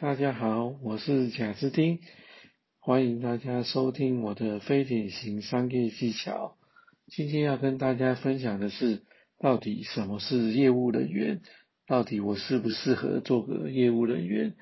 大家好，我是贾斯汀，欢迎大家收听我的非典型商业技巧。今天要跟大家分享的是，到底什么是业务人员？到底我适不适合做个业务人员？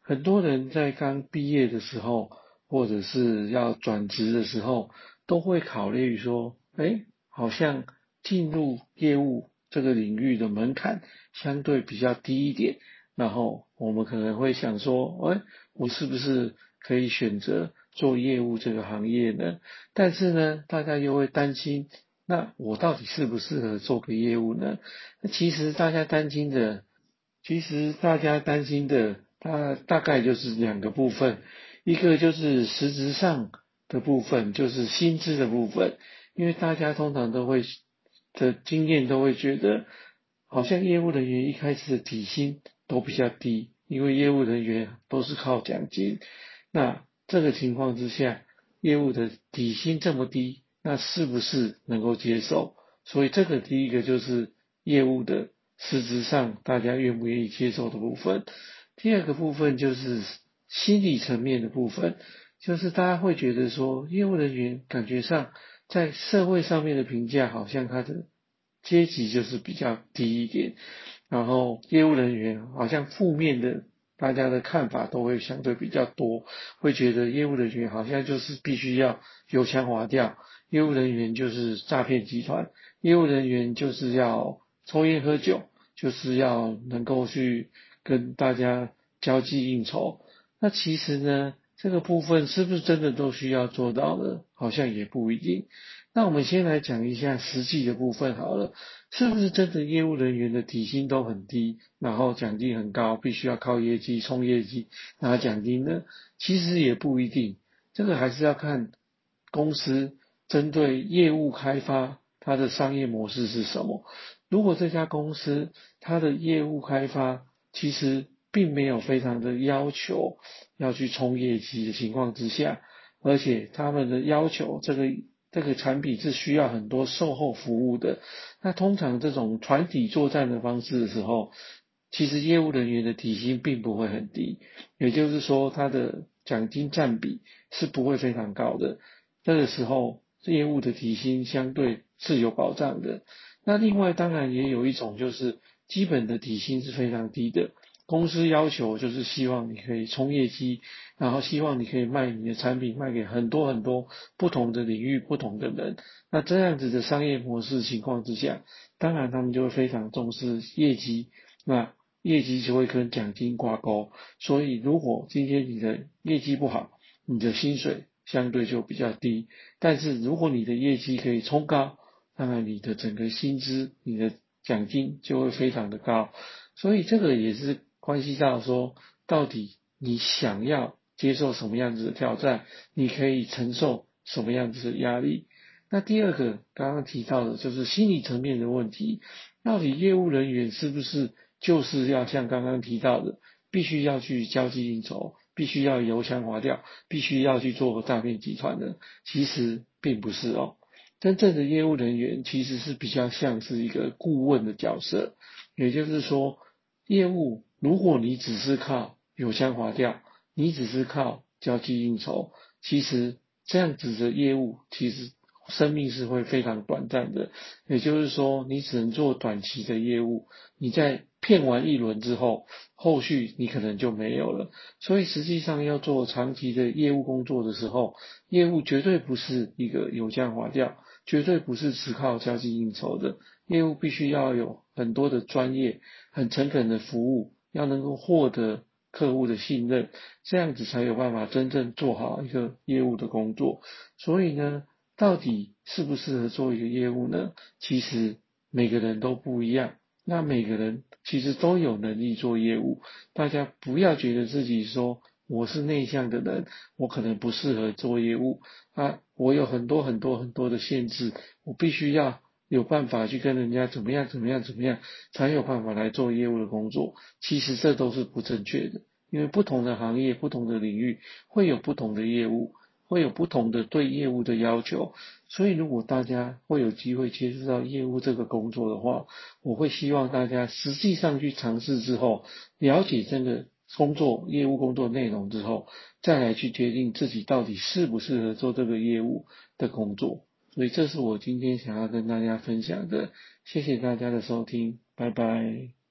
很多人在刚毕业的时候，或者是要转职的时候，都会考虑说，哎，好像进入业务这个领域的门槛相对比较低一点。然后我们可能会想说，哎，我是不是可以选择做业务这个行业呢？但是呢，大家又会担心，那我到底适不适合做个业务呢？那其实大家担心的，其实大家担心的，大大概就是两个部分，一个就是实质上的部分，就是薪资的部分，因为大家通常都会的经验都会觉得，好像业务人员一开始的底薪。都比较低，因为业务人员都是靠奖金。那这个情况之下，业务的底薪这么低，那是不是能够接受？所以这个第一个就是业务的实质上大家愿不愿意接受的部分。第二个部分就是心理层面的部分，就是大家会觉得说，业务人员感觉上在社会上面的评价好像他的阶级就是比较低一点。然后业务人员好像负面的，大家的看法都会相对比较多，会觉得业务人员好像就是必须要油腔滑调，业务人员就是诈骗集团，业务人员就是要抽烟喝酒，就是要能够去跟大家交际应酬。那其实呢，这个部分是不是真的都需要做到呢？好像也不一定。那我们先来讲一下实际的部分好了，是不是真的业务人员的底薪都很低，然后奖金很高，必须要靠业绩冲业绩拿奖金呢？其实也不一定，这个还是要看公司针对业务开发它的商业模式是什么。如果这家公司它的业务开发其实并没有非常的要求要去冲业绩的情况之下，而且他们的要求这个。这个产品是需要很多售后服务的，那通常这种团体作战的方式的时候，其实业务人员的底薪并不会很低，也就是说，他的奖金占比是不会非常高的。这个时候，业务的底薪相对是有保障的。那另外，当然也有一种就是基本的底薪是非常低的。公司要求就是希望你可以冲业绩，然后希望你可以卖你的产品卖给很多很多不同的领域、不同的人。那这样子的商业模式情况之下，当然他们就会非常重视业绩，那业绩就会跟奖金挂钩。所以如果今天你的业绩不好，你的薪水相对就比较低。但是如果你的业绩可以冲高，那么你的整个薪资、你的奖金就会非常的高。所以这个也是。关系到说，到底你想要接受什么样子的挑战，你可以承受什么样子的压力。那第二个刚刚提到的就是心理层面的问题，到底业务人员是不是就是要像刚刚提到的，必须要去交际应酬，必须要油腔滑调，必须要去做诈骗集团的？其实并不是哦，真正的业务人员其实是比较像是一个顾问的角色，也就是说业务。如果你只是靠油腔滑调，你只是靠交际应酬，其实这样子的业务其实生命是会非常短暂的。也就是说，你只能做短期的业务，你在骗完一轮之后，后续你可能就没有了。所以实际上要做长期的业务工作的时候，业务绝对不是一个油腔滑调，绝对不是只靠交际应酬的业务，必须要有很多的专业、很诚恳的服务。要能够获得客户的信任，这样子才有办法真正做好一个业务的工作。所以呢，到底适不适合做一个业务呢？其实每个人都不一样。那每个人其实都有能力做业务。大家不要觉得自己说我是内向的人，我可能不适合做业务啊，我有很多很多很多的限制，我必须要。有办法去跟人家怎么样怎么样怎么样，才有办法来做业务的工作。其实这都是不正确的，因为不同的行业、不同的领域会有不同的业务，会有不同的对业务的要求。所以如果大家会有机会接触到业务这个工作的话，我会希望大家实际上去尝试之后，了解这个工作业务工作内容之后，再来去决定自己到底适不适合做这个业务的工作。所以这是我今天想要跟大家分享的，谢谢大家的收听，拜拜。